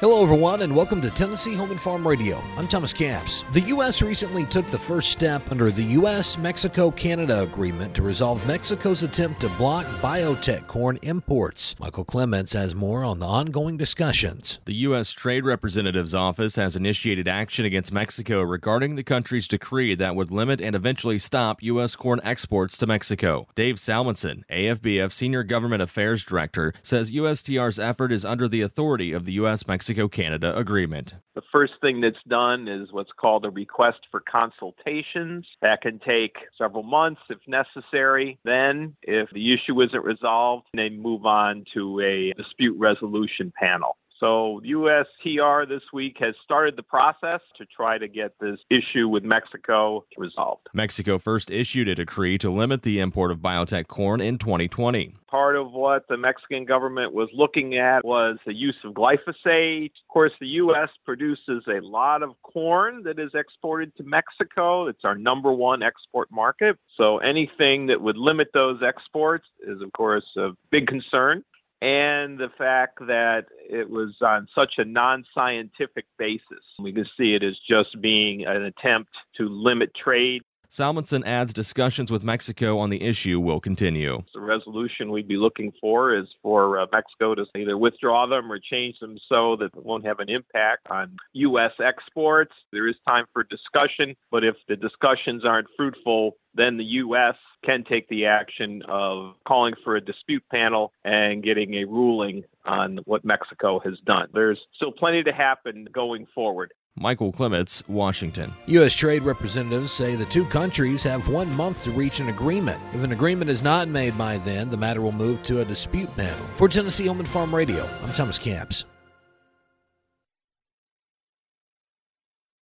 Hello, everyone, and welcome to Tennessee Home and Farm Radio. I'm Thomas Caps. The U.S. recently took the first step under the U.S. Mexico Canada agreement to resolve Mexico's attempt to block biotech corn imports. Michael Clements has more on the ongoing discussions. The U.S. Trade Representative's office has initiated action against Mexico regarding the country's decree that would limit and eventually stop U.S. corn exports to Mexico. Dave Salmonsen, AFBF Senior Government Affairs Director, says USTR's effort is under the authority of the U.S. Mexico Mexico Canada agreement. The first thing that's done is what's called a request for consultations. That can take several months if necessary. Then, if the issue isn't resolved, they move on to a dispute resolution panel. So USTR this week has started the process to try to get this issue with Mexico resolved. Mexico first issued a decree to limit the import of biotech corn in 2020. Part of what the Mexican government was looking at was the use of glyphosate. Of course, the U.S. produces a lot of corn that is exported to Mexico. It's our number one export market. So anything that would limit those exports is, of course, a big concern and the fact that it was on such a non scientific basis. We can see it as just being an attempt to limit trade Salmonsen adds discussions with Mexico on the issue will continue. The resolution we'd be looking for is for uh, Mexico to either withdraw them or change them so that it won't have an impact on U.S. exports. There is time for discussion, but if the discussions aren't fruitful, then the U.S. can take the action of calling for a dispute panel and getting a ruling on what Mexico has done. There's still plenty to happen going forward. Michael Clements, Washington. U.S. trade representatives say the two countries have one month to reach an agreement. If an agreement is not made by then, the matter will move to a dispute panel. For Tennessee Home and Farm Radio, I'm Thomas Camps.